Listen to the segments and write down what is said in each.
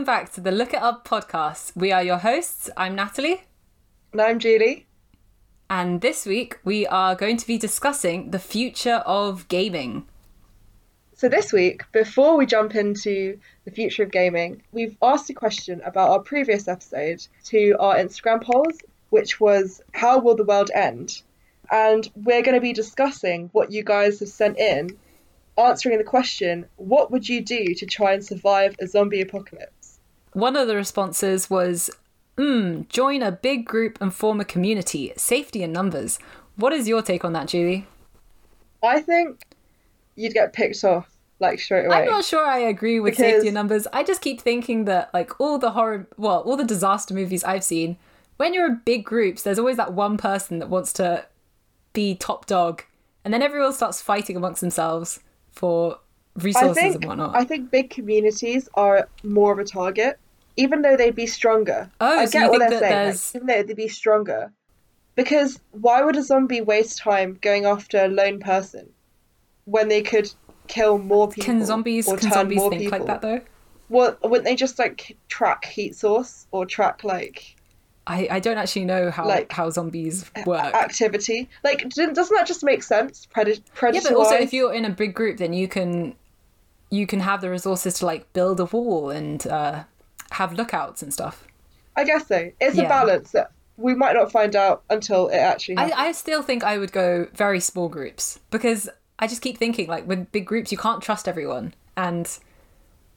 welcome back to the Look It Up podcast. We are your hosts. I'm Natalie, And I'm Julie. and this week we are going to be discussing the future of gaming. So, this week, before we jump into the future of gaming, we've asked a question about our previous episode to our Instagram polls, which was How will the world end? And we're going to be discussing what you guys have sent in, answering the question What would you do to try and survive a zombie apocalypse? One of the responses was, hmm, join a big group and form a community. Safety in numbers. What is your take on that, Julie? I think you'd get picked off like straight away. I'm not sure I agree with Because- safety in numbers. I just keep thinking that like all the horror, well, all the disaster movies I've seen, when you're in big groups, there's always that one person that wants to be top dog, and then everyone starts fighting amongst themselves for resources think and whatnot. I think big communities are more of a target, even though they'd be stronger. Oh, I so get what they're saying. there's- Like, even though they'd be stronger, because why would a zombie waste time going after a lone person when they could kill more people? can zombies or can turn zombies more think people? like that though? Well, wouldn't they just like track heat source or track like I, I don't actually know how Like, how zombies work. activity? Like, doesn't doesn't that just make sense? Predator, yeah, but also if you're in a big group, then you can you can have the resources to like build a wall and uh, have lookouts and stuff. I guess so. It's Yeah. a balance that we might not find out until it actually. I, I still think I would go very small groups because I just keep thinking like with big groups you can't trust everyone and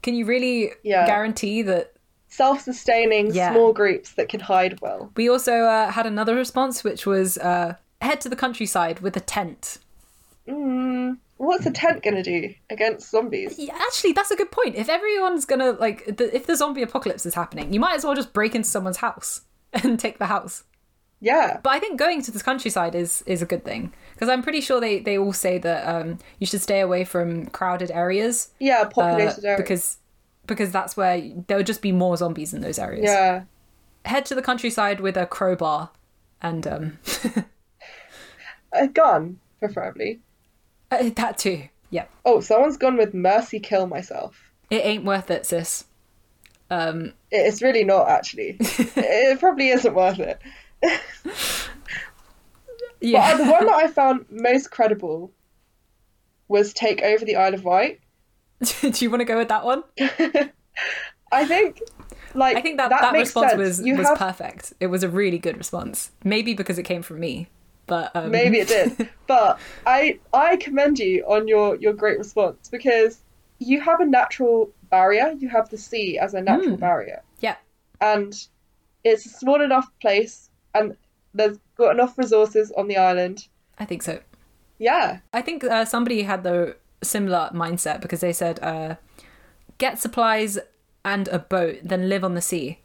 can you really Yeah. guarantee that self-sustaining Yeah. small groups that can hide well. we also uh, had another response which was uh, head to the countryside with a tent Mm, what's a tent gonna do against zombies? Yeah, actually that's a good point if everyone's gonna like the, if the zombie apocalypse is happening you might as well just break into someone's house and take the house Yeah, But I think going to the countryside is is a good thing because I'm pretty sure they they all say that um, you should stay away from crowded areas yeah, uh, populated areas. because because that's where there would just be more zombies in those areas. yeah, Head to the countryside with a crowbar and um, a gun preferably. Uh, that too. Yeah, Oh, someone's gone with mercy kill myself. it ain't worth it, sis. Um, It's really not actually. it probably isn't worth it. yeah, But the one that I found most credible was take over the Isle of Wight. do you want to go with that one? I think, like, I think that that, makes response sense. was you was have perfect. It was a really good response. Maybe because it came from me, but um, Maybe it did, but I I commend you on your your great response because you have a natural barrier. You have the sea as a natural Mm. barrier, yeah. and it's a small enough place, and there's got enough resources on the island. I think so. Yeah, I think uh, somebody had the similar mindset because they said, uh, "Get supplies and a boat, then live on the sea."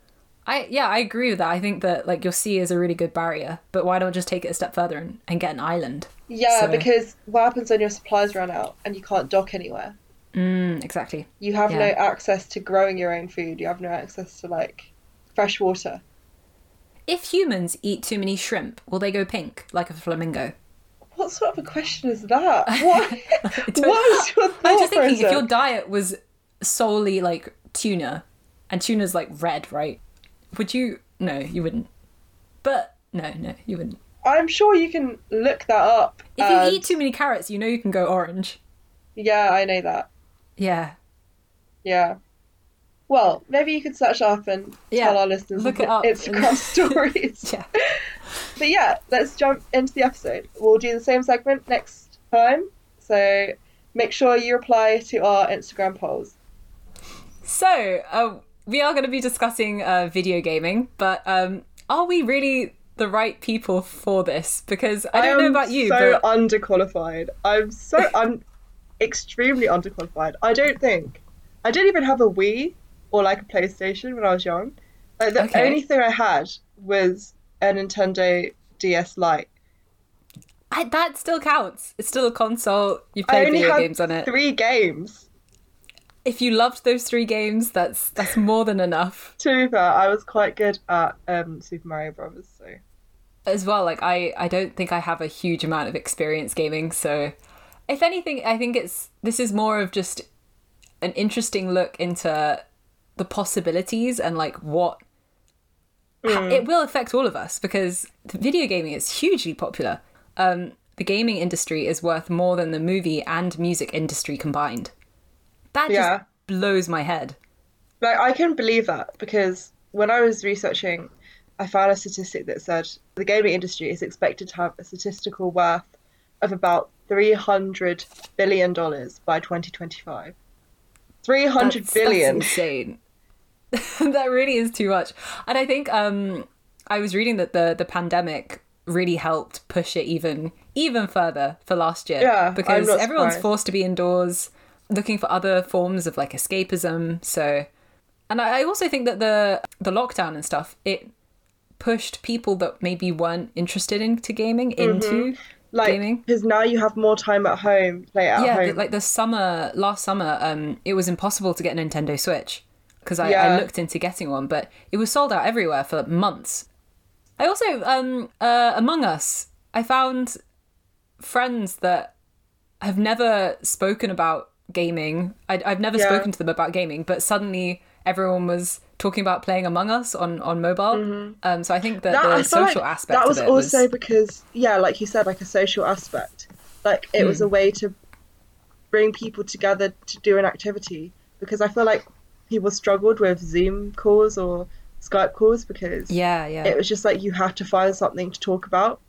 I yeah, I agree with that. I think that like your sea is a really good barrier, but why don't just take it a step further and, and get an island? yeah, So- because what happens when your supplies run out and you can't dock anywhere? Mm, exactly. You have no access to growing your own food. You have no access to like fresh water. If humans eat too many shrimp, will they go pink like a flamingo? What sort of a question is that? What? don't- what is your thought I'm just thinking if your diet was solely like tuna, and tuna's like red, right? Would you? No, you wouldn't. But no, no, you wouldn't. I'm sure you can look that up. If you eat too many carrots, you know you can go orange. Yeah, I know that. Yeah. Yeah. Well, maybe you could search up and Yeah, tell our listeners look it up. Instagram stories. Yeah. But yeah, let's jump into the episode. We'll do the same segment next time. So make sure you reply to our Instagram polls. So, uh, we are going to be discussing uh, video gaming, but um, are we really the right people for this? Because I don't know about you, so but underqualified. I'm so I'm extremely underqualified. I don't think I didn't even have a Wii or like a PlayStation when I was young. Like the Okay. only thing I had was a Nintendo DS Lite. I, that still counts. It's still a console. You I play video games on it. three games. If you loved those three games, that's that's more than enough. To be fair, I was quite good at um, Super Mario Brothers. So as well like i i don't think i have a huge amount of experience gaming so if anything i think it's this is more of just an interesting look into the possibilities and like what ha- it will affect all of us because video gaming is hugely popular. Um, the gaming industry is worth more than the movie and music industry combined. That Yeah. just blows my head. Like I can believe that because when I was researching, I found a statistic that said the gaming industry is expected to have a statistical worth of about three hundred billion dollars by twenty twenty five. Three hundred That's- insane. that really is too much. And I think um, I was reading that the the pandemic really helped push it even even further for last year. Yeah, because everyone's forced to be indoors, looking for other forms of like escapism. So, and I also think that the the lockdown and stuff it pushed people that maybe weren't interested into gaming into Mm-hmm. like gaming. because now you have more time at home, play at yeah, home. the- like the summer last summer, um, it was impossible to get a Nintendo Switch because I, I looked into getting one, but it was sold out everywhere for months. I also, um, uh, Among Us, I found friends that have never spoken about gaming. I, I've never Yeah. spoken to them about gaming, but suddenly everyone was talking about playing Among Us on on mobile. Um, so I think that, Mm-hmm. That- the social like aspect that was also was because yeah like you said like a social aspect like it was a Hmm. way to bring people together to do an activity because i feel like people struggled with zoom calls or skype calls because yeah, yeah, it was just like you had to find something to talk about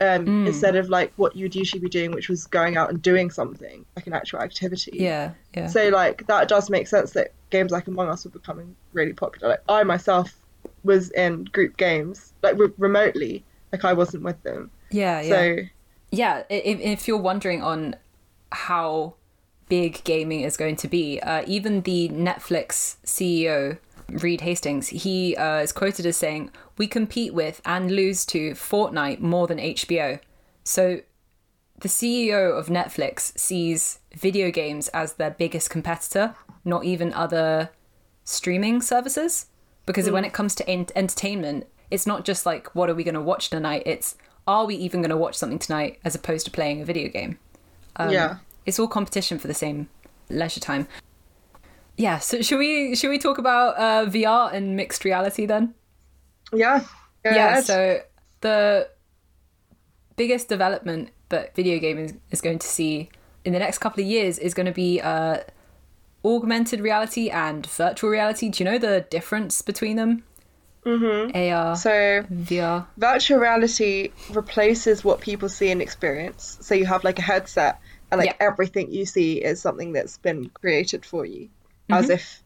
um, Hmm. instead of like what you'd usually be doing which was going out and doing something like an actual activity yeah, yeah. so like that does make sense that games like Among Us were becoming really popular. Like I myself was in group games like re- remotely, like I wasn't with them. yeah, yeah. So yeah, i- if, if you're wondering on how big gaming is going to be, uh, even the Netflix CEO, Reed Hastings, he uh, is quoted as saying, We compete with and lose to Fortnite more than HBO. So the CEO of Netflix sees video games as their biggest competitor, not even other streaming services. Because when it comes to en- entertainment, it's not just like, what are we going to watch tonight? It's, are we even going to watch something tonight as opposed to playing a video game? Um, yeah, It's all competition for the same leisure time. Yeah, so should we should we talk about uh, VR and mixed reality then? yeah, yeah so the biggest development that video gaming is going to see in the next couple of years is going to be uh, augmented reality and virtual reality do you know the difference between them mm-hmm. ar so vr virtual reality replaces what people see and experience. So you have like a headset, and like Yeah. everything you see is something that's been created for you, as Mm-hmm. if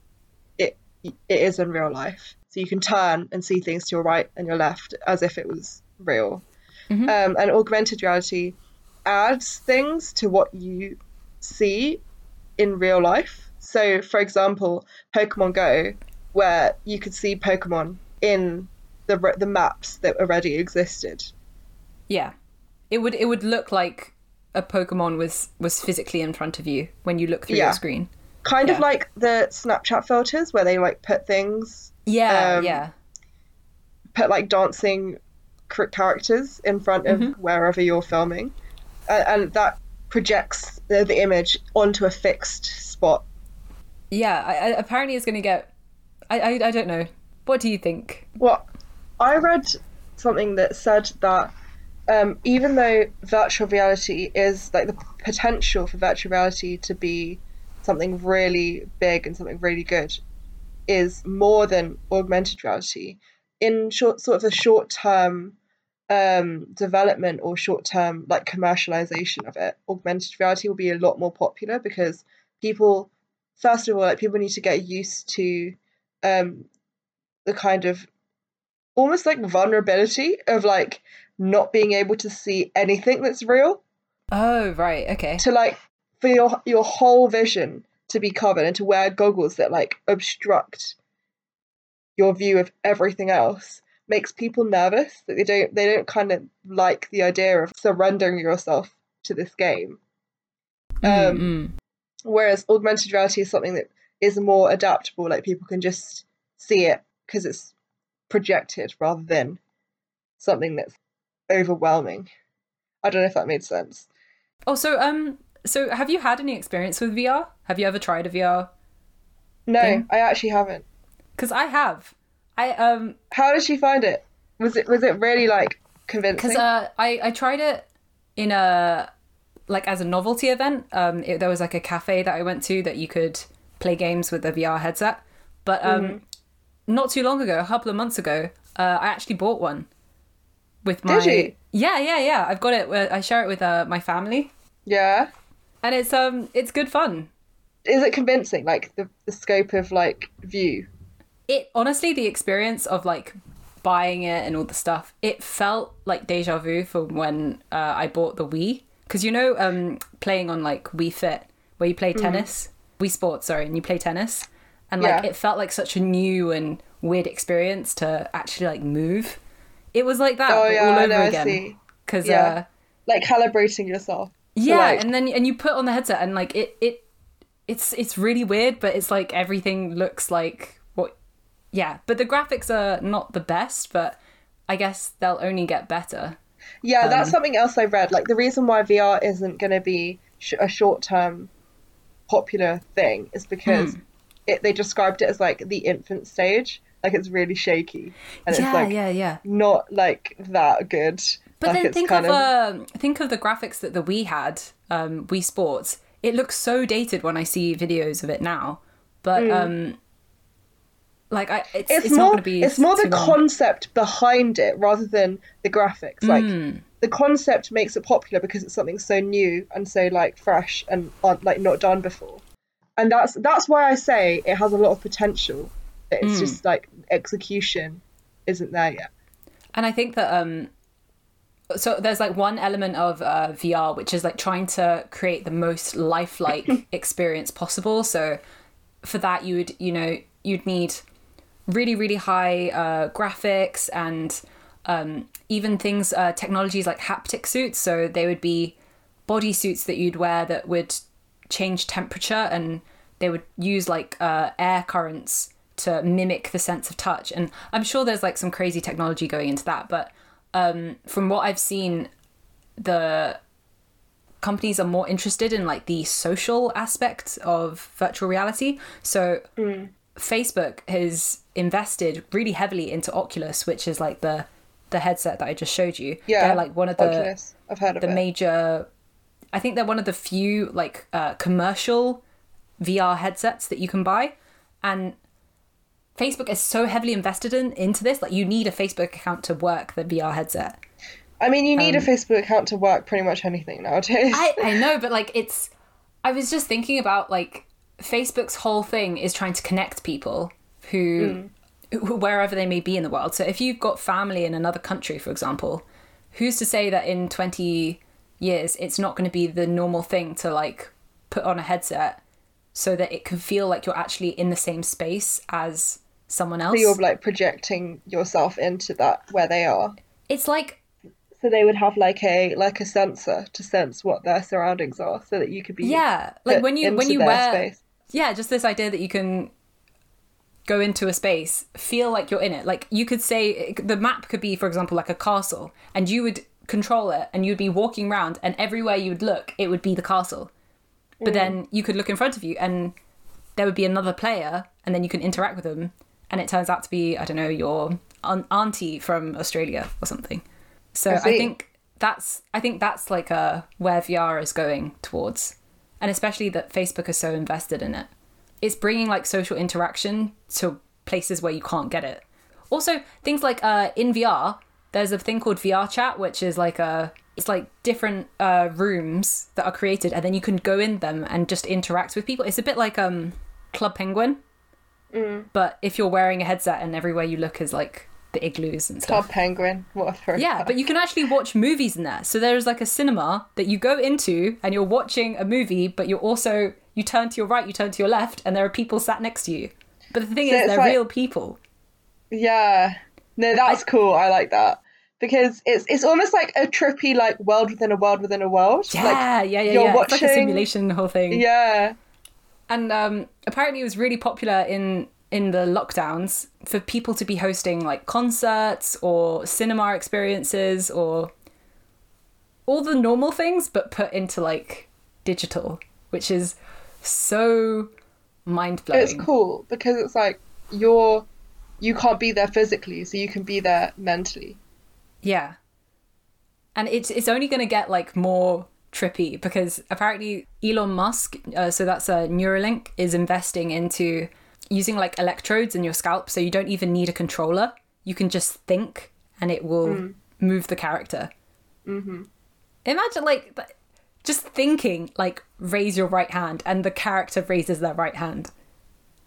it it is in real life. So you can turn and see things to your right and your left as if it was real. Mm-hmm. Um, and augmented reality adds things to what you see in real life. So, for example, Pokemon Go, where you could see Pokemon in the the maps that already existed. yeah it would it would look like a pokemon was was physically in front of you when you look through Yeah. your screen Kind of like the Snapchat filters where they like put things, yeah Um, yeah. put like dancing characters in front of wherever you're filming, and, and that projects the, the image onto a fixed spot. yeah I, I, apparently it's going to get I, I i don't know. What do you think? Well, I read something that said that um, even though virtual reality is like the potential for virtual reality to be something really big and something really good is more than augmented reality. In short sort of a short term um, development or short term like commercialization of it augmented reality will be a lot more popular because people first of all like people need to get used to um, the kind of almost like vulnerability of like not being able to see anything that's real. Oh right okay. To like for your your whole vision to be covered and to wear goggles that like obstruct your view of everything else makes people nervous that they don't they don't kind of like the idea of surrendering yourself to this game. Um Mm, mm. whereas augmented reality is something that is more adaptable like people can just see it because it's projected rather than something that's overwhelming. I don't know if that made sense. Also, um, so have you had any experience with VR? Have you ever tried a VR? no Thing? i actually haven't because I have. I um How did she find it? Was it was it really like convincing? because uh, I I tried it in a like as a novelty event. Um, it, there was like a cafe that I went to that you could play games with a VR headset. But um, Mm-hmm. not too long ago, a couple of months ago, uh, I actually bought one with my. Did you? Yeah, yeah, yeah. I've got it. I share it with uh, my family, yeah. And it's um it's good fun. Is it convincing? Like the, the scope of like view? it honestly the experience of like buying it and all the stuff it felt like deja vu from when uh, i bought the wii because you know um playing on like wii fit where you play tennis wii sports sorry and you play tennis and like Yeah. it felt like such a new and weird experience to actually like move it was like that Oh yeah, all I over know. I again see. because Yeah. uh Like calibrating yourself. Yeah like- and then and you put on the headset and like it it it's it's really weird but it's like everything looks like what yeah but the graphics are not the best but i guess they'll only get better Yeah, Um, that's something else I read. Like the reason why VR isn't going to be sh- a short-term popular thing is because Hmm. it, they described it as like the infant stage. Like it's really shaky and yeah it's like yeah yeah not like that good. But like then think kind of, uh, think of the graphics that the wii had um wii sports it looks so dated when i see videos of it now but um like i it's, it's, it's, not more going to be it's more the long. concept behind it rather than the graphics. Like Hmm. the concept makes it popular because it's something so new and so like fresh and like not done before. And that's that's why I say it has a lot of potential. It's just like execution isn't there yet. And I think that um so there's like one element of uh, VR which is like trying to create the most lifelike experience possible. So for that you would you know you'd need really really high uh, graphics and um, even things uh, technologies like haptic suits. So they would be body suits that you'd wear that would change temperature and they would use like uh, air currents to mimic the sense of touch. And I'm sure there's like some crazy technology going into that, but um, from what I've seen, the companies are more interested in like the social aspect of virtual reality. So Facebook has invested really heavily into Oculus, which is like the the headset that I just showed you. Yeah, They're like one of the Oculus. I've heard of the it. major I think they're one of the few like uh, commercial VR headsets that you can buy and Facebook is so heavily invested in into this like you need a Facebook account to work the VR headset. I mean, you need a Facebook account to work pretty much anything nowadays. Um, I I know but like it's I was just thinking about like Facebook's whole thing is trying to connect people who, who wherever they may be in the world. So if you've got family in another country for example, who's to say that in 20 years it's not going to be the normal thing to like put on a headset so that it can feel like you're actually in the same space as someone else. so you're like projecting yourself into that where they are. It's like So they would have like a like a sensor to sense what their surroundings are, so that you could be yeah, like when you when you wear space. yeah, just this idea that you can go into a space, feel like you're in it. Like you could say the map could be, for example, like a castle, and you would control it, and you'd be walking around, and everywhere you would look, it would be the castle. But Mm. then you could look in front of you, and there would be another player, and then you can interact with them, and it turns out to be I don't know your auntie from Australia or something. So I I, think that's I think that's like a where VR is going towards, and especially that Facebook is so invested in it. It's bringing like social interaction to places where you can't get it. Also, things like uh, in VR, there's a thing called VR Chat, which is like a it's like different uh, rooms that are created, and then you can go in them and just interact with people. It's a bit like um, Club Penguin, Mm. but if you're wearing a headset and everywhere you look is like the igloos and stuff. Club Penguin, what. Yeah, but you can actually watch movies in there. So there's like a cinema that you go into and you're watching a movie, but you're also you turn to your right, you turn to your left, and there are people sat next to you. But the thing So is, they're like- real people. Yeah. No, that's cool. I like that. Because it's it's almost like a trippy like world within a world within a world. Yeah, Like, yeah, yeah, you're yeah. It's like a simulation whole thing. yeah. And um, apparently, it was really popular in in the lockdowns for people to be hosting like concerts or cinema experiences or all the normal things, but put into like digital, which is so mind blowing. It's cool because it's like you're you can't be there physically, so you can be there mentally. Yeah. And it's it's only going to get like more trippy because apparently Elon Musk, uh, so that's a uh, Neuralink, is investing into using like electrodes in your scalp, so you don't even need a controller. You can just think, and it will mm. move the character. Mm-hmm. Imagine like just thinking, like raise your right hand, and the character raises their right hand.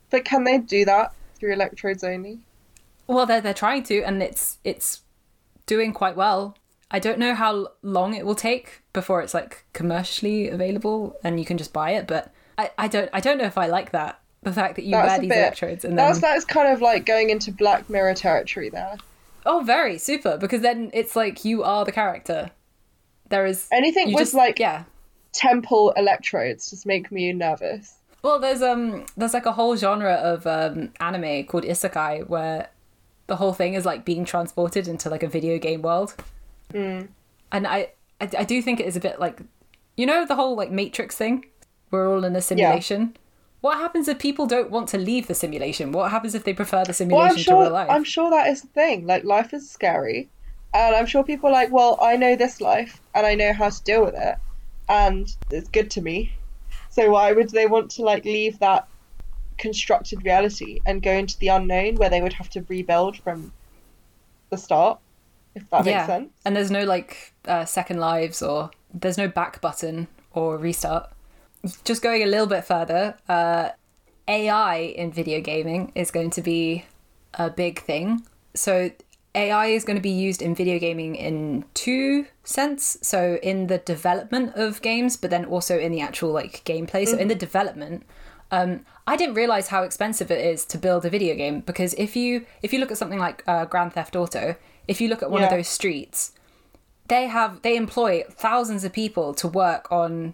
But can they do that through electrodes only? Well, they're they're trying to, and it's it's doing quite well. I don't know how long it will take before it's like commercially available and you can just buy it, but I, I don't I don't know if I like that. The fact that you that's wear these bit, electrodes and that's then... that's kind of like going into Black Mirror territory there. Oh, very super because then it's like you are the character. There is anything with just, like yeah temple electrodes just make me nervous. Well, there's um there's like a whole genre of um anime called isekai where the whole thing is like being transported into like a video game world. Mm. And I, I, I do think it is a bit like, you know, the whole like Matrix thing. We're all in a simulation. Yeah. What happens if people don't want to leave the simulation? What happens if they prefer the simulation well, sure, to real life? I'm sure that is the thing. Like life is scary, and I'm sure people are like, well, I know this life and I know how to deal with it, and it's good to me. So why would they want to like leave that constructed reality and go into the unknown where they would have to rebuild from the start? If that yeah. makes sense. And there's no like uh, second lives or there's no back button or restart. Just going a little bit further, uh, AI in video gaming is going to be a big thing. So AI is going to be used in video gaming in two sense. So in the development of games, but then also in the actual like gameplay. So mm-hmm. in the development, um, I didn't realize how expensive it is to build a video game because if you if you look at something like uh, Grand Theft Auto, if you look at one yeah. of those streets, they have they employ thousands of people to work on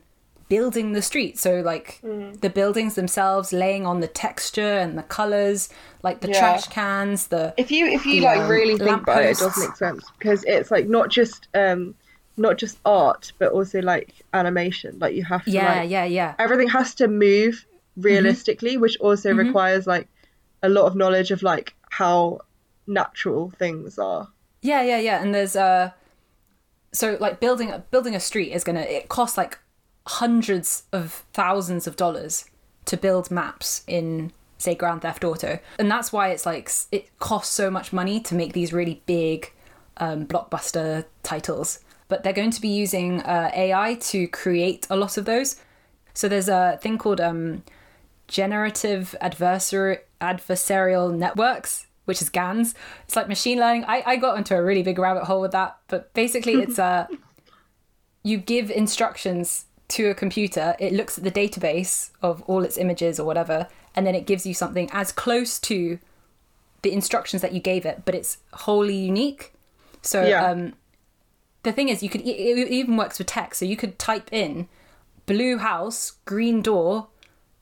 building the street. So like mm. the buildings themselves, laying on the texture and the colors, like the yeah. trash cans, the if you if you the, like um, really think about it, it does make sense because it's like not just um not just art but also like animation. Like you have to yeah like, yeah yeah everything has to move realistically, mm-hmm. which also mm-hmm. requires like a lot of knowledge of like how natural things are. Yeah, yeah, yeah. And there's uh so like building a building a street is gonna it costs like hundreds of thousands of dollars to build maps in say Grand Theft Auto, and that's why it's like it costs so much money to make these really big um, blockbuster titles. But they're going to be using uh, AI to create a lot of those. So there's a thing called um, generative adversar- adversarial networks which is GANs. It's like machine learning. I, I got into a really big rabbit hole with that, but basically it's a you give instructions to a computer, it looks at the database of all its images or whatever, and then it gives you something as close to the instructions that you gave it, but it's wholly unique. So yeah. um the thing is you could it even works with text. So you could type in blue house, green door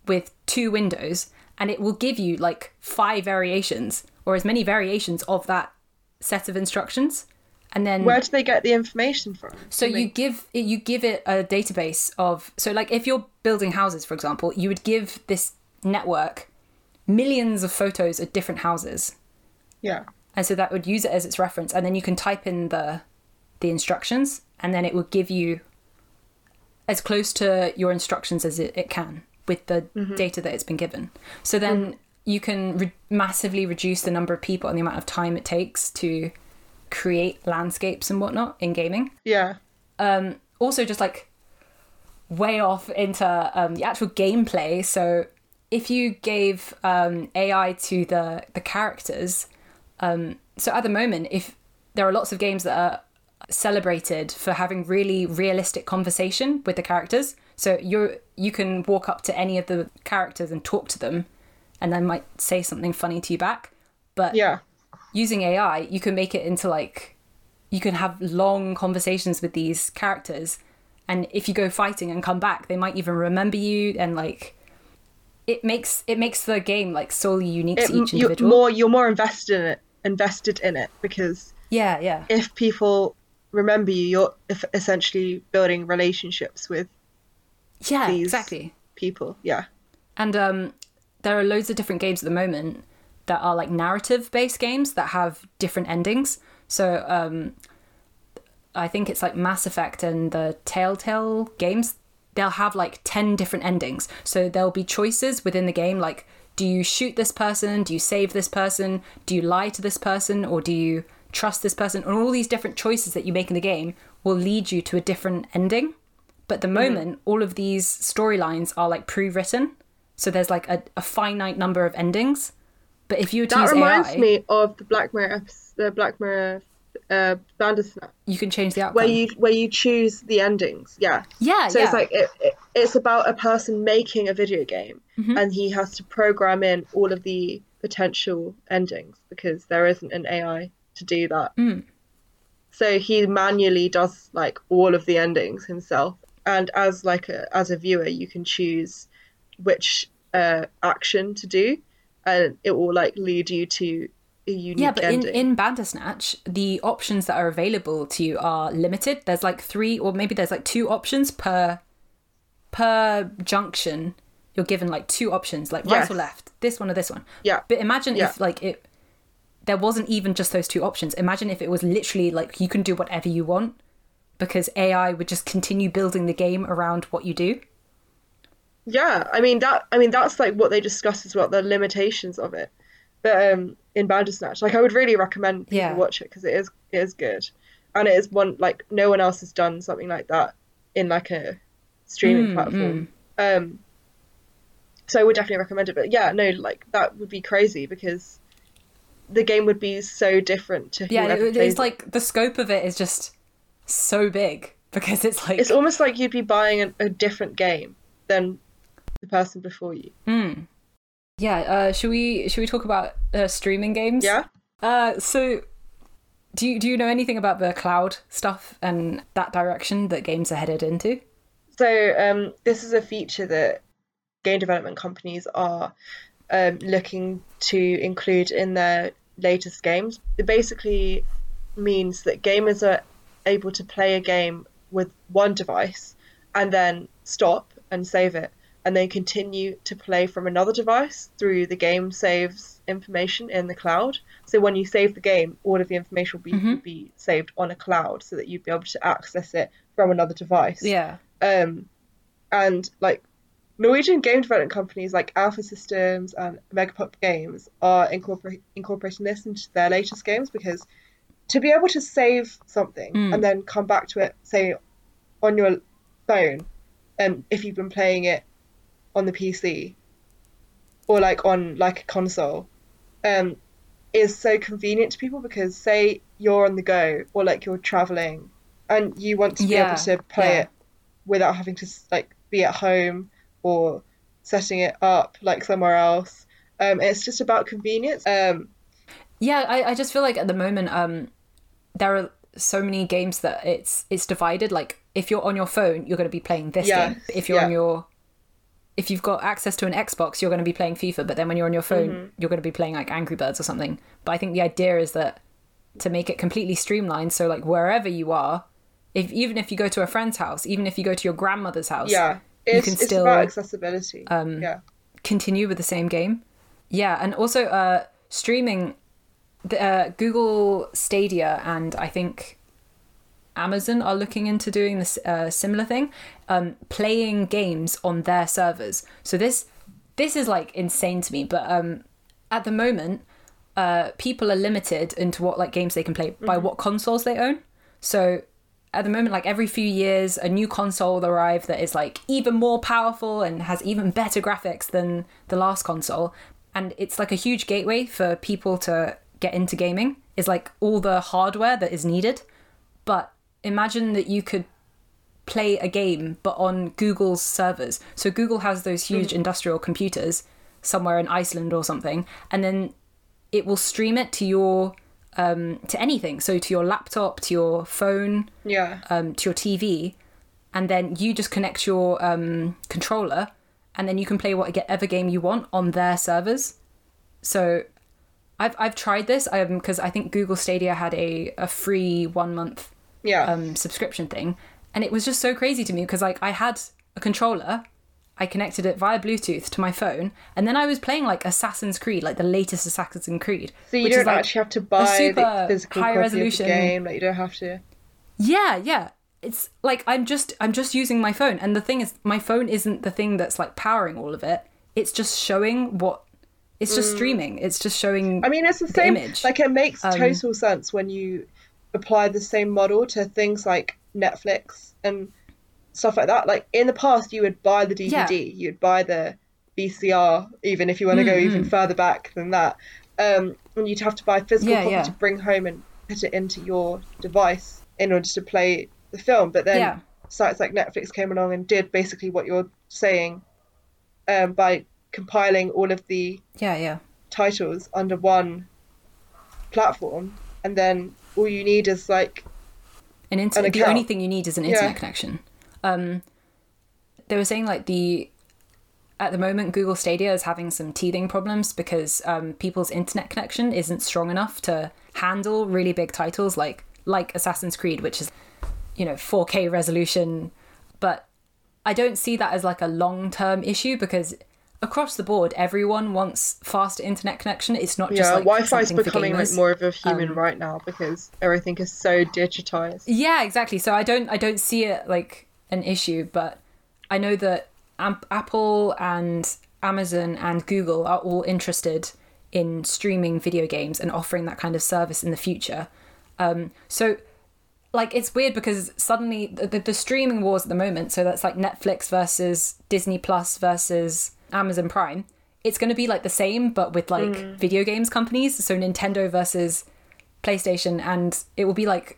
with two windows and it will give you like five variations or as many variations of that set of instructions. And then where do they get the information from? So you, give you give it a database of so like if you're building houses for example you would give this network millions of photos of different houses. Yeah. And so that would use it as its reference and then you can type in the the instructions and then it would give you as close to your instructions as it, it can with the mm-hmm. data that it's been given. So then mm-hmm you can re- massively reduce the number of people and the amount of time it takes to create landscapes and whatnot in gaming. Yeah. Um, also, just like way off into um, the actual gameplay. So, if you gave um, AI to the the characters, um, so at the moment, if there are lots of games that are celebrated for having really realistic conversation with the characters, so you you can walk up to any of the characters and talk to them and then might say something funny to you back. But yeah, using AI, you can make it into like you can have long conversations with these characters, and if you go fighting and come back, they might even remember you and like it makes it makes the game like solely unique it, to each individual. You're more you're more invested in it, invested in it because yeah, yeah. If people remember you, you're essentially building relationships with yeah, exactly people. Yeah, and um, there are loads of different games at the moment that are like narrative based games that have different endings. So um, I think it's like Mass Effect and the Telltale games. They'll have like 10 different endings. So there'll be choices within the game like, do you shoot this person? Do you save this person? Do you lie to this person? Or do you trust this person? And all these different choices that you make in the game will lead you to a different ending. But at the moment, all of these storylines are like pre written. So there's like a, a finite number of endings. But if you were to That reminds AI, me of the Black Mirror, the Black Mirror uh, Bandersnatch, you can change the outcome. where you where you choose the endings. Yeah. yeah, So yeah. it's like it, it, it's about a person making a video game, Mm-hmm. and he has to program in all of the potential endings because there isn't an AI to do that. Mm. So he manually does like all of the endings himself, and as like a as a viewer, you can choose which uh, action to do, and it will like lead you to a unique Yeah, but in, ending. in Bandersnatch, the options that are available to you are limited. There's like three, or maybe there's like two options per per junction. You're given like two options, like right Yes. or left, this one or this one. Yeah. But imagine Yeah. if like it, there wasn't even just those two options. Imagine if it was literally like you can do whatever you want, because AI would just continue building the game around what you do. Yeah, I mean that. I mean that's like what they discuss as well, the limitations of it. But um, in Bandersnatch, like I would really recommend people Yeah. watch it because it is it is good, and it is one like no one else has done something like that in like a streaming Mm, platform. Um, so I would definitely recommend it. But yeah, no, like that would be crazy because the game would be so different to Yeah, it, it's like the scope of it is just so big because it's like It's almost like you'd be buying a, a different game than the person before you. Yeah, uh, should we should we talk about uh, streaming games? Yeah. Uh, so, do you do you know anything about the cloud stuff and that direction that games are headed into? So um, this is a feature that game development companies are um, looking to include in their latest games. It basically means that gamers are able to play a game with one device and then stop and save it and then continue to play from another device through the game saves information in the cloud. So when you save the game, all of the information will be, will be saved on a cloud so that you'd be able to access it from another device Yeah. um, and like Norwegian game development companies like Alpha Systems and Megapop Games are incorporate, incorporating this into their latest games because to be able to save something and then come back to it, say on your phone, um, if you've been playing it on the PC or like on like a console, um, is so convenient to people because say you're on the go or like you're traveling and you want to be able to play yeah. it without having to like be at home or setting it up like somewhere else. Um, it's just about convenience. Um, Yeah, I, I just feel like at the moment, um, there are so many games that it's it's divided. Like if you're on your phone, you're going to be playing this Yeah, game. If you're on your if you've got access to an Xbox, you're going to be playing FIFA. But then when you're on your phone, Mm-hmm. you're going to be playing like Angry Birds or something. But I think the idea is that to make it completely streamlined, so like wherever you are, if even if you go to a friend's house, even if you go to your grandmother's house, yeah, you can it's still about accessibility. Um, yeah, continue with the same game. Yeah, and also uh, streaming, the, uh, Google Stadia and I think Amazon are looking into doing this uh, similar thing, um, playing games on their servers. So this this is like insane to me, but um, at the moment, uh, people are limited into what like games they can play by what consoles they own. So at the moment, like every few years, a new console will arrive that is like even more powerful and has even better graphics than the last console. And it's like a huge gateway for people to get into gaming, is like all the hardware that is needed. But imagine that you could play a game but on Google's servers. So Google has those huge industrial computers somewhere in Iceland or something, and then it will stream it to your um, to anything. So to your laptop, to your phone, yeah, um, to your TV, and then you just connect your um, controller, and then you can play whatever game you want on their servers. So I've I've tried this because I think Google Stadia had a a free one month yeah, um, subscription thing, and it was just so crazy to me because like I had a controller, I connected it via Bluetooth to my phone, and then I was playing like Assassin's Creed, like the latest Assassin's Creed. So you don't is, like, actually have to buy the super physical high copy resolution- of the game. Like you don't have to. Yeah, yeah. It's like I'm just I'm just using my phone, and the thing is, my phone isn't the thing that's like powering all of it. It's just showing what. It's just streaming. It's just showing. Mm. I mean, it's the same. image. Like it makes Um, total sense when you apply the same model to things like Netflix and stuff like that. Like in the past, you would buy the DVD, Yeah. you'd buy the VCR, even if you want to go even further back than that. Um, and you'd have to buy a physical Yeah, copy yeah. to bring home and put it into your device in order to play the film. But then sites like Netflix came along and did basically what you're saying um, by compiling all of the yeah, yeah. titles under one platform and then all you need is like An internet. The only thing you need is an Yeah. internet connection. Um, they were saying like the at the moment Google Stadia is having some teething problems because um, people's internet connection isn't strong enough to handle really big titles like like Assassin's Creed, which is you know 4K resolution. But I don't see that as like a long term issue because across the board everyone wants faster internet connection. It's not just yeah like wi-fi is becoming like more of a human Um, right now because everything is so digitized Yeah, exactly. So I don't I don't see it like an issue, but I know that Apple and Amazon and Google are all interested in streaming video games and offering that kind of service in the future. Um, so like it's weird because suddenly the, the, the streaming wars at the moment so that's like netflix versus disney plus versus amazon prime it's going to be like the same but with like video games companies so nintendo versus playstation and it will be like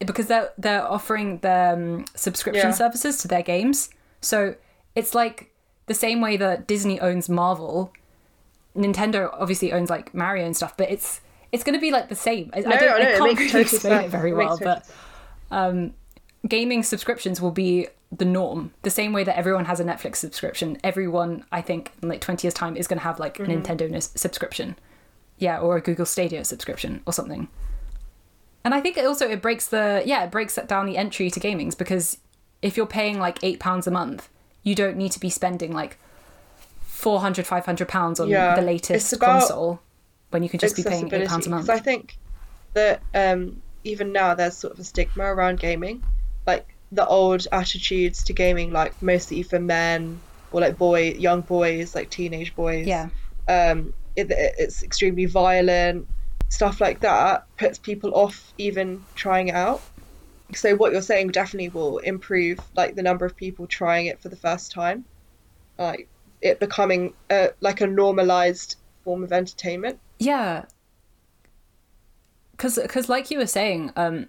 because they're they're offering their um, subscription Yeah. services to their games so it's like the same way that disney owns marvel nintendo obviously owns like mario and stuff but it's it's going to be like the same i, I don't I I, can't really explain sense. it very well but um, gaming subscriptions will be the norm. The same way that everyone has a Netflix subscription, everyone I think in like twenty years time is going to have like Mm-hmm. a Nintendo nis- subscription, yeah, or a Google Stadia subscription or something. And I think it also it breaks the yeah it breaks down the entry to gamings because if you're paying like eight pounds a month, you don't need to be spending like 400 500 pounds on Yeah, the latest console when you can just be paying eight pounds a month. I think that um, even now there's sort of a stigma around gaming, the old attitudes to gaming, like mostly for men or like boy, young boys, like teenage boys. yeah, Um, it, it- it's extremely violent. Stuff like that puts people off even trying it out. So what you're saying definitely will improve like the number of people trying it for the first time, like it becoming a, like a normalized form of entertainment. Yeah. Cuz cuz like you were saying, um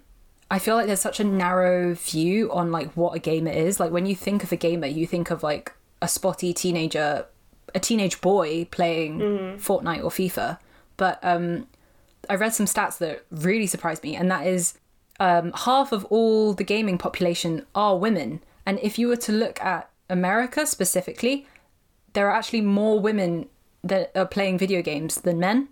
I feel like there's such a narrow view on like what a gamer is. Like when you think of a gamer, you think of like a spotty teenager, a teenage boy playing Fortnite or FIFA. But um I read some stats that really surprised me and that is um half of all the gaming population are women. And if you were to look at America specifically, there are actually more women that are playing video games than men,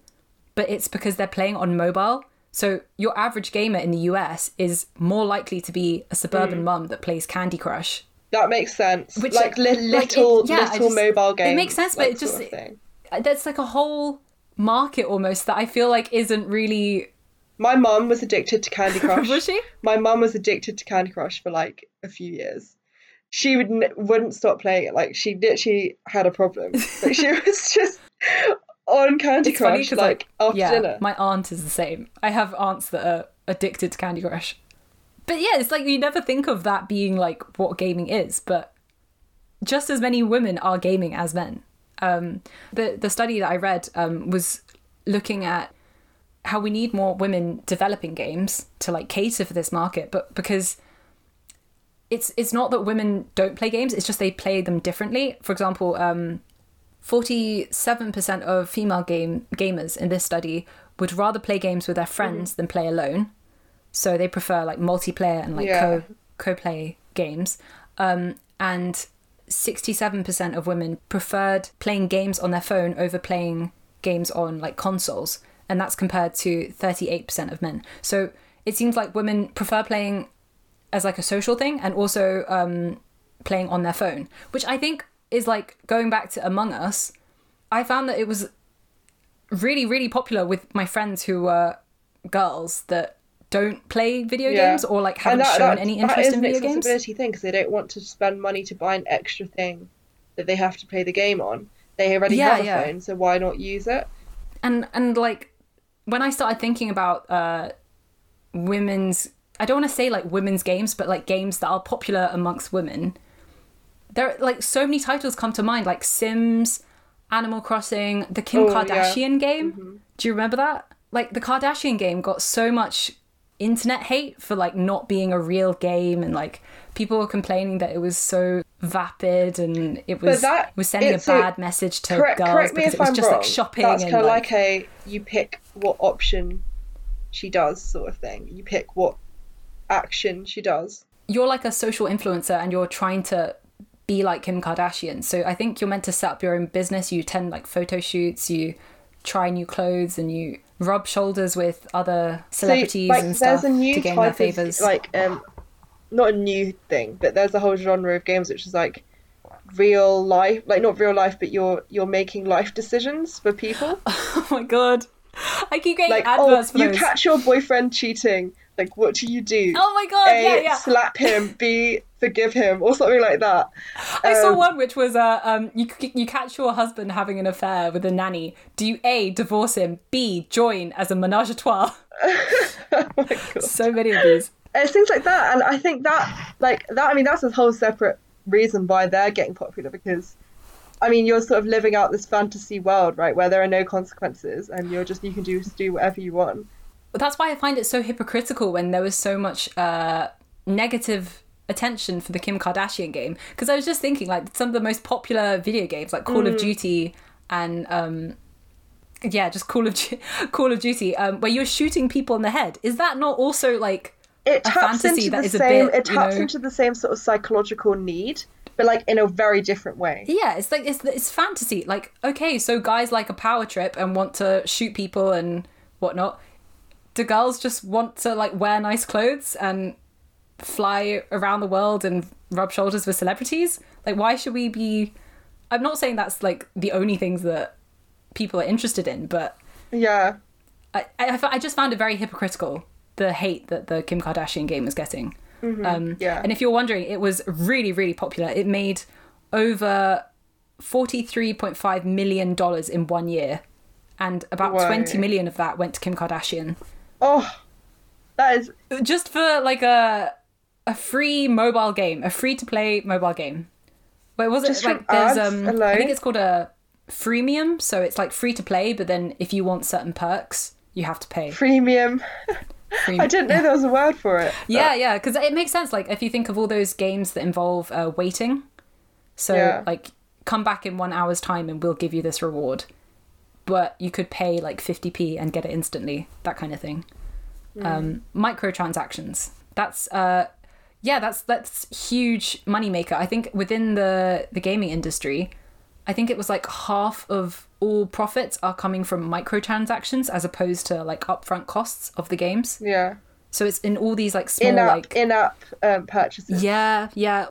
but it's because they're playing on mobile. So your average gamer in the US is more likely to be a suburban mm. mum that plays Candy Crush. That makes sense. Which, like li- like, it- little yeah, little just- mobile games. it makes sense, but like, it just- of thing. Uh, that's like a whole market almost that I feel like isn't really. My mum was addicted to Candy Crush. Was she? My mum was addicted to Candy Crush for like a few years. She would wouldn't stop playing it. Like she literally had a problem. Like she was just on Candy It's funny Crush 'cause, like, after yeah, dinner. my aunt is the same. I have aunts that are addicted to Candy Crush. But yeah, it's like you never think of that being like what gaming is, but just as many women are gaming as men. Um, the the study that I read um, was looking at how we need more women developing games to like cater for this market, but because it's it's not that women don't play games; it's just they play them differently. For example, um, 47% of female game gamers in this study would rather play games with their friends than play alone. So they prefer like multiplayer and like Yeah. co co-play games. Um, and 67% of women preferred playing games on their phone over playing games on like consoles, and that's compared to 38% of men. So it seems like women prefer playing as like a social thing and also um, playing on their phone, which I think is like going back to Among Us. I found that it was really, really popular with my friends who were girls that don't play video Yeah. games or like haven't that, shown that, any interest is in an video games. accessibility thing because they don't want to spend money to buy an extra thing that they have to play the game on. They already Yeah, have a yeah. phone, so why not use it? and and like when I started thinking about uh women's I don't want to say like women's games, but like games that are popular amongst women. There like so many titles come to mind, like Sims, Animal Crossing, the Kim Oh, yeah. Kardashian game. Mm-hmm. Do you remember that? Like the Kardashian game got so much internet hate for like not being a real game and like people were complaining that it was so vapid and it was that- was sending a it's a- bad message to Correct, girls correct because it was I'm just wrong. like shopping That's and kind of like, like a you pick what option she does sort of thing. You pick what action she does. you're like a social influencer and you're trying to be like Kim Kardashian. So I think you're meant to set up your own business. You attend like photo shoots, you try new clothes, and you rub shoulders with other celebrities so, like, and stuff there's a new to gain their favors. of like um, not a new thing, but there's a whole genre of games which is like real life, like not real life, but you're you're making life decisions for people. oh my god, I keep getting like, oh, adverts for you catch your boyfriend cheating. Like, what do you do? Oh my god, A, yeah, yeah. slap him. B, forgive him, or something like that. I saw Um, one which was uh, um, you you catch your husband having an affair with a nanny. Do you a divorce him? B join as a menage a trois? Oh. So many of these. It's things like that, and I think that, like that, I mean, that's a whole separate reason why they're getting popular because, I mean, you're sort of living out this fantasy world, right, where there are no consequences, and you're just you can do just do whatever you want. But that's why I find it so hypocritical when there was so much uh, negative attention for the Kim Kardashian game. Because I was just thinking, like, some of the most popular video games, like Call of Duty and. Um, yeah, just Call of Du- Call of Duty, um, where you're shooting people in the head. Is that not also like It taps fantasy into that the is a same. bit, it you taps know- into the same sort of psychological need, but like in a very different way. Yeah, it's like it's it's fantasy. Like, okay, so guys like a power trip and want to shoot people and whatnot. Do girls just want to like wear nice clothes and fly around the world and rub shoulders with celebrities? Like, why should we be? I'm not saying that's like the only things that people are interested in, but Yeah, I, I, I just found it very hypocritical the hate that the Kim Kardashian game was getting. Um, yeah. And if you're wondering, it was really, really popular. It made over $43.5 million in one year. And about Whoa. 20 million of that went to Kim Kardashian. Oh, that is Just for like a a free mobile game, a free to play mobile game. But was it Just from like there's um I think it's called a freemium, so it's like free to play, but then if you want certain perks, you have to pay. premium. Free- I didn't know there was a word for it. Yeah, yeah, because it makes sense. Like if you think of all those games that involve uh, waiting, so Yeah. like come back in one hour's time and we'll give you this reward, but you could pay like fifty p and get it instantly. That kind of thing. Um, microtransactions. That's uh, yeah, that's that's huge moneymaker. I think within the the gaming industry, I think it was like half of all profits are coming from microtransactions as opposed to like upfront costs of the games. Yeah, So it's in all these like small in-app like in-app um, purchases. yeah, yeah.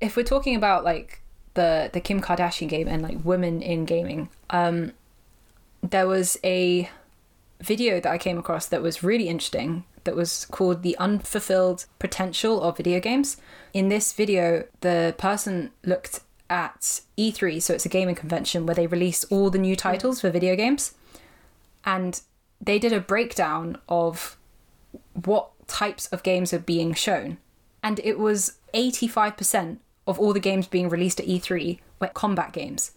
If we're talking about like the the Kim Kardashian game and like women in gaming, um there was a video that I came across that was really interesting that was called the unfulfilled potential of video games. In this video, the person looked at E3, so it's a gaming convention where they release all the new titles for video games. And they did a breakdown of what types of games are being shown. And it was 85% of all the games being released at E3 were combat games.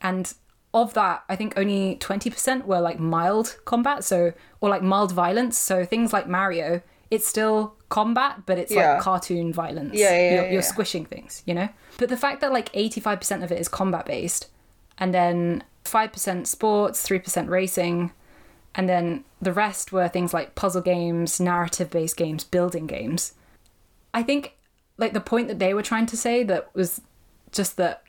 And of that, I think only 20% were like mild combat, so or like mild violence. So things like Mario, it's still combat, but it's Yeah. like cartoon violence. Yeah, yeah, you're, yeah, you're squishing things, you know? But the fact that like 85% of it is combat based, and then 5% sports, 3% racing, and then the rest were things like puzzle games, narrative based games, building games. I think like the point that they were trying to say that was just that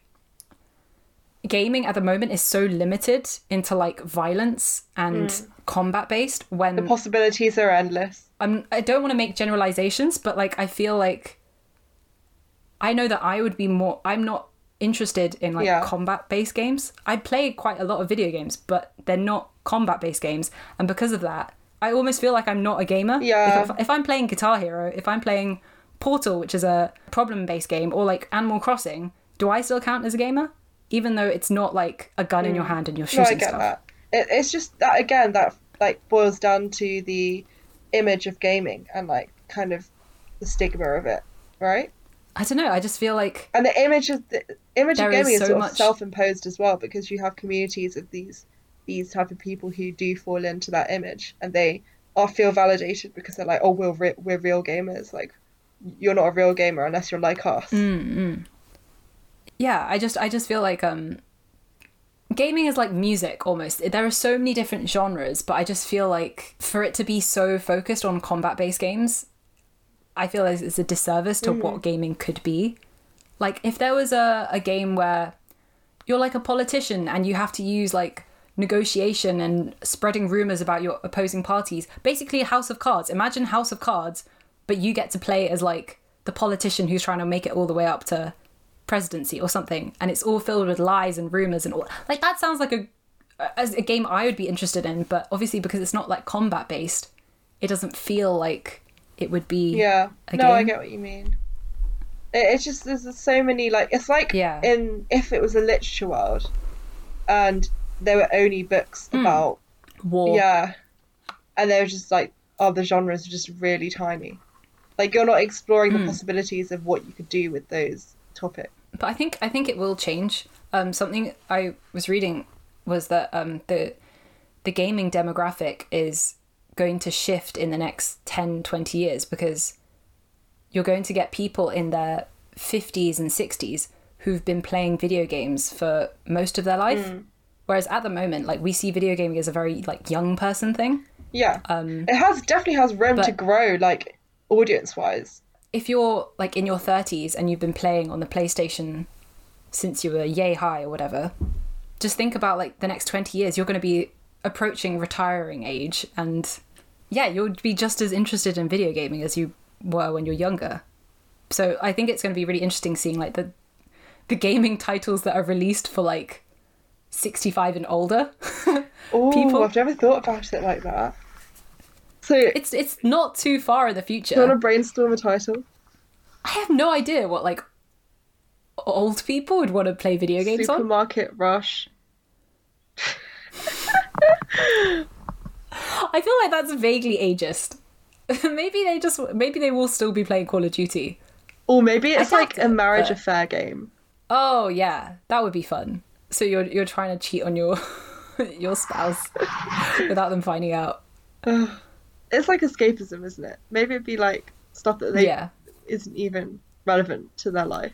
gaming at the moment is so limited into like violence and hmm. combat based when The possibilities are endless. I'm I don't want to make generalizations, but like I feel like I know that I would be more I'm not interested in like Yeah. combat based games. I play quite a lot of video games, but they're not combat based games, and because of that, I almost feel like I'm not a gamer. Yeah. If, if I'm playing Guitar Hero, if I'm playing Portal, which is a problem based game, or like Animal Crossing, do I still count as a gamer? Even though it's not like a gun in your hand and you're Mm. No, shooting I get stuff. that. It, it's just that again that like boils down to the image of gaming and like kind of the stigma of it, right? I don't know. I just feel like And the image of the image of gaming is so sort of much- self-imposed as well because you have communities of these these type of people who do fall into that image and they are feel validated because they're like, oh, we're re- we're real gamers. Like, you're not a real gamer unless you're like us. Mm. Yeah i just i just feel like um gaming is like music almost. There are so many different genres but i just feel like for it to be so focused on combat based games i feel like it's a disservice to what gaming could be. Like if there was a, a game where you're like a politician and you have to use like negotiation and spreading rumors about your opposing parties basically a house of cards. Imagine house of cards but you get to play as like the politician who's trying to make it all the way up to presidency or something and it's all filled with lies and rumors and all like that sounds like a as a game i would be interested in but obviously because it's not like combat based it doesn't feel like it would be Yeah. no, I get what you mean. It's just there's so many like it's like Yeah. in if it was a literature world, and there were only books Hmm. about war yeah, and they were just like oh the genres are just really tiny, like you're not exploring Hmm. the possibilities of what you could do with those topics. But I think I think it will change. Um, something I was reading was that um, the the gaming demographic is going to shift in the next 10, 20 years because you're going to get people in their 50s and 60s who've been playing video games for most of their life. Whereas at the moment, like we see video gaming as a very like young person thing. Yeah, Um, it has definitely has room to grow like audience wise. If you're like in your 30s and you've been playing on the PlayStation since you were yay high or whatever, just think about like the next 20 years, you're going to be approaching retiring age and yeah, you'll be just as interested in video gaming as you were when you're younger. So I think it's going to be really interesting seeing like the the gaming titles that are released for like 65 and older. Oh, People- I've never thought about it like that. So, it's it's not too far in the future. do you want to brainstorm a title? I have no idea what like old people would want to play video games on. Supermarket Rush. I feel like that's vaguely ageist. maybe they just maybe they will still be playing Call of Duty. Or maybe it's like a marriage but- affair game. Oh yeah, that would be fun. So you're you're trying to cheat on your your spouse without them finding out. It's like escapism, isn't it? Maybe it'd be like stuff that they Yeah. isn't even relevant to their life.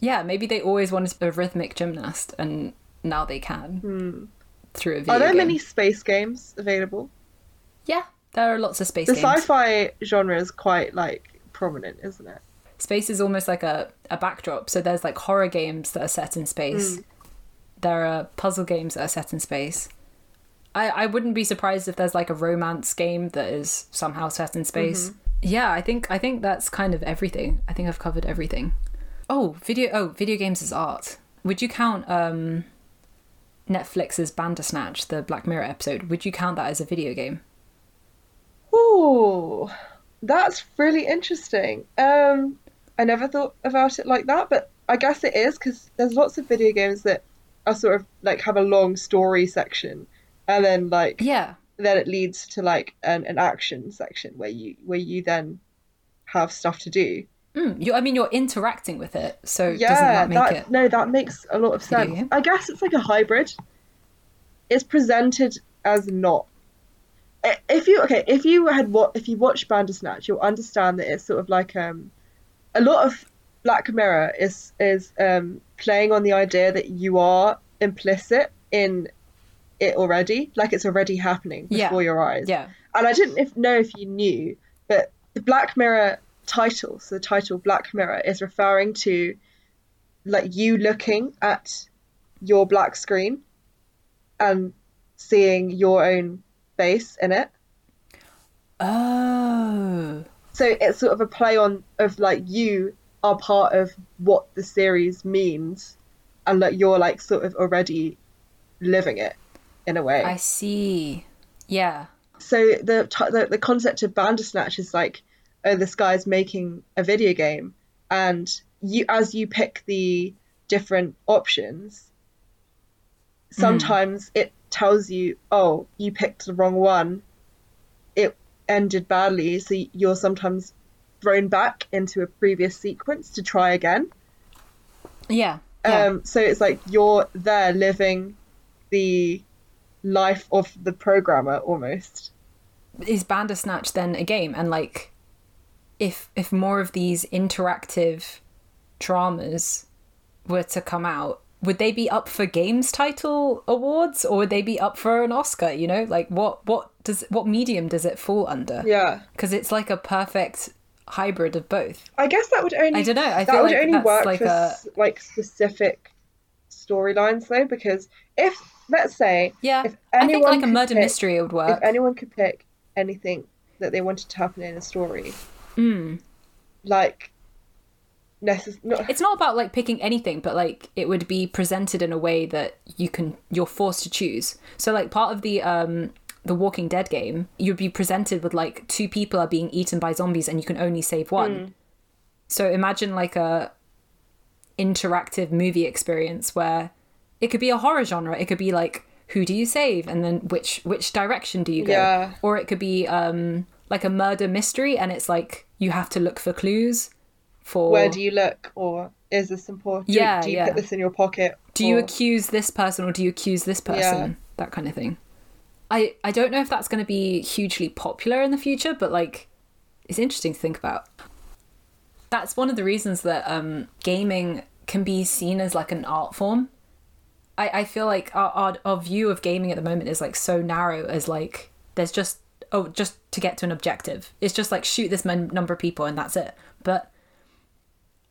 Yeah, maybe they always wanted to be a rhythmic gymnast and now they can through a video Hmm. Are there game. many space games available? Yeah, there are lots of space The games. sci-fi genre is quite like prominent, isn't it? space is almost like a, a backdrop. So there's like horror games that are set in space. There are puzzle games that are set in space. I, I wouldn't be surprised if there's like a romance game that is somehow set in space. Yeah, I think I think that's kind of everything. I think I've covered everything. Oh, video oh, video games is art. Would you count um Netflix's Bandersnatch, the Black Mirror episode, would you count that as a video game? Ooh, that's really interesting. Um, I never thought about it like that, but I guess it is because there's lots of video games that are sort of like have a long story section, and then like Yeah. then it leads to like an, an action section where you where you then have stuff to do. Mm, you I mean you're interacting with it, so doesn't Yeah, that make that it no, that makes a lot of sense. I guess it's like a hybrid. It's presented as not. If you okay, if you had what if you watch Bandersnatch, you'll understand that it's sort of like um, a lot of Black Mirror is is um playing on the idea that you are implicit in it already, like it's already happening Yeah. before your eyes. Yeah. And I didn't if, know if you knew, but the Black Mirror title, so the title Black Mirror, is referring to like you looking at your black screen and seeing your own face in it. Oh. So it's sort of a play on of like you are part of what the series means and like you're like sort of already living it in a way. I see. Yeah. So the, t- the the concept of Bandersnatch is like, oh, this guy's making a video game, and you as you pick the different options, sometimes it tells you, oh, you picked the wrong one. It ended badly, so you're sometimes thrown back into a previous sequence to try again. Yeah. yeah. Um, so it's like you're there living the life of the programmer almost. Is Bandersnatch then a game? And like, if if more of these interactive dramas were to come out, would they be up for games title awards or would they be up for an Oscar? You know, like what what does what medium does it fall under? Yeah, because it's like a perfect hybrid of both. I guess that would only I don't know. I that would like only work like for a like specific storylines though, because if let's say yeah. if I think like a murder pick- mystery would work. if anyone could pick anything that they wanted to happen in a story, Mm. like necess- not It's not about like picking anything, but like it would be presented in a way that you can you're forced to choose. So like part of the um the Walking Dead game, you'd be presented with like two people are being eaten by zombies and you can only save one. So imagine like a interactive movie experience where it could be a horror genre. It could be like who do you save and then which which direction do you go? Yeah. Or it could be um like a murder mystery and it's like you have to look for clues for where do you look or is this important? Do, Yeah, do you yeah. put this in your pocket? do you accuse this person or do you accuse this person Yeah. that kind of thing i i don't know if that's going to be hugely popular in the future but like it's interesting to think about that's one of the reasons that um gaming can be seen as like an art form i i feel like our our, our view of gaming at the moment is like so narrow as like there's just oh just to get to an objective it's just like shoot this mon- number of people and that's it but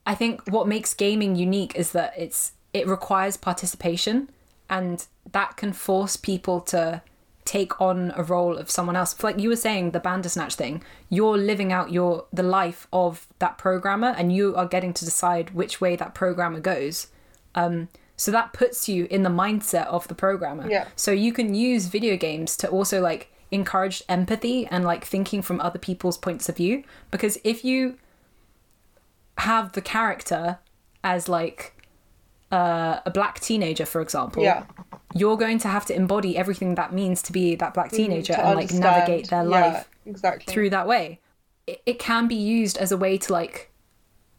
I think what makes gaming unique is that it's it requires participation and that can force people to take on a role of someone else. Like you were saying the Bandersnatch thing, you're living out your the life of that programmer and you are getting to decide which way that programmer goes. Um so that puts you in the mindset of the programmer. Yeah. So you can use video games to also like encourage empathy and like thinking from other people's points of view because if you have the character as like uh, a black teenager, for example, Yeah. you're going to have to embody everything that means to be that black teenager to and like navigate their Yeah, life exactly through that way. It, it can be used as a way to like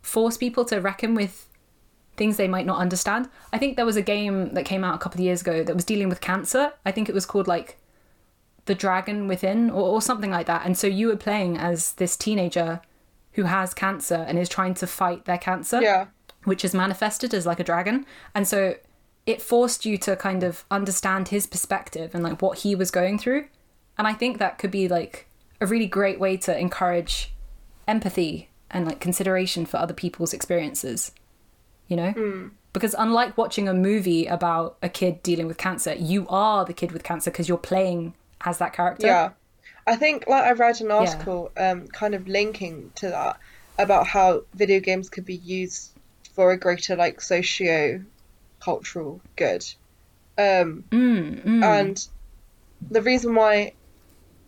force people to reckon with things they might not understand. I think there was a game that came out a couple of years ago that was dealing with cancer. I think it was called like The Dragon Within or, or something like that. And so you were playing as this teenager who has cancer and is trying to fight their cancer yeah which is manifested as like a dragon. And so it forced you to kind of understand his perspective and like what he was going through. And I think that could be like a really great way to encourage empathy and like consideration for other people's experiences, you know? Because unlike watching a movie about a kid dealing with cancer, you are the kid with cancer because you're playing as that character. Yeah. I think like I read an article um kind of linking to that about how video games could be used for a greater like socio cultural good. Um Mm, mm. and the reason why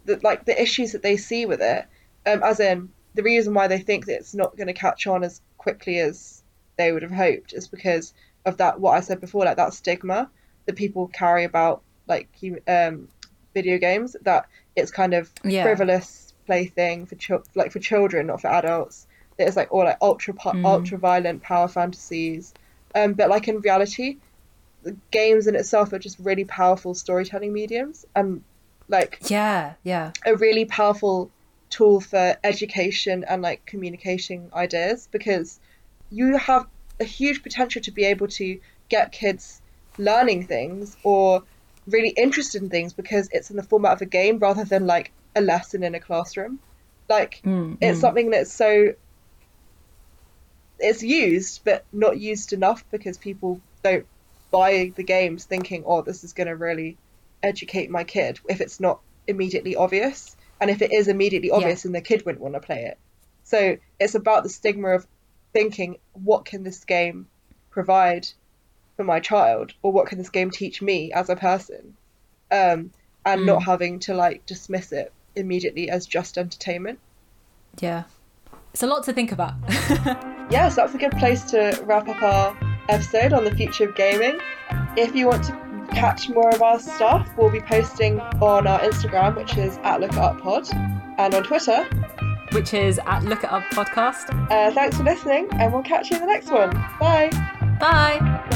the, like the issues that they see with it um as in the reason why they think that it's not going to catch on as quickly as they would have hoped is because of that what I said before like that stigma that people carry about like um video games that it's kind of Yeah. frivolous plaything for chil- like for children not for adults that it's like all like ultra Mm. ultra violent power fantasies um but like in reality the games in itself are just really powerful storytelling mediums and like Yeah, yeah. a really powerful tool for education and like communicating ideas because you have a huge potential to be able to get kids learning things or really interested in things because it's in the format of a game rather than like a lesson in a classroom. Like Mm, it's mm. something that's so it's used but not used enough because people don't buy the games thinking oh this is going to really educate my kid if it's not immediately obvious. And if it is immediately obvious then the kid wouldn't want to play it. So it's about the stigma of thinking what can this game provide for my child, or what can this game teach me as a person, um, and Mm. not having to like dismiss it immediately as just entertainment. Yeah. It's a lot to think about. Yeah, so that's a good place to wrap up our episode on the future of gaming. If you want to catch more of our stuff, we'll be posting on our Instagram, which is at LookItUpPod, and on Twitter. Which is at Look It Up Podcast. Uh, thanks for listening, and we'll catch you in the next one. Bye. Bye.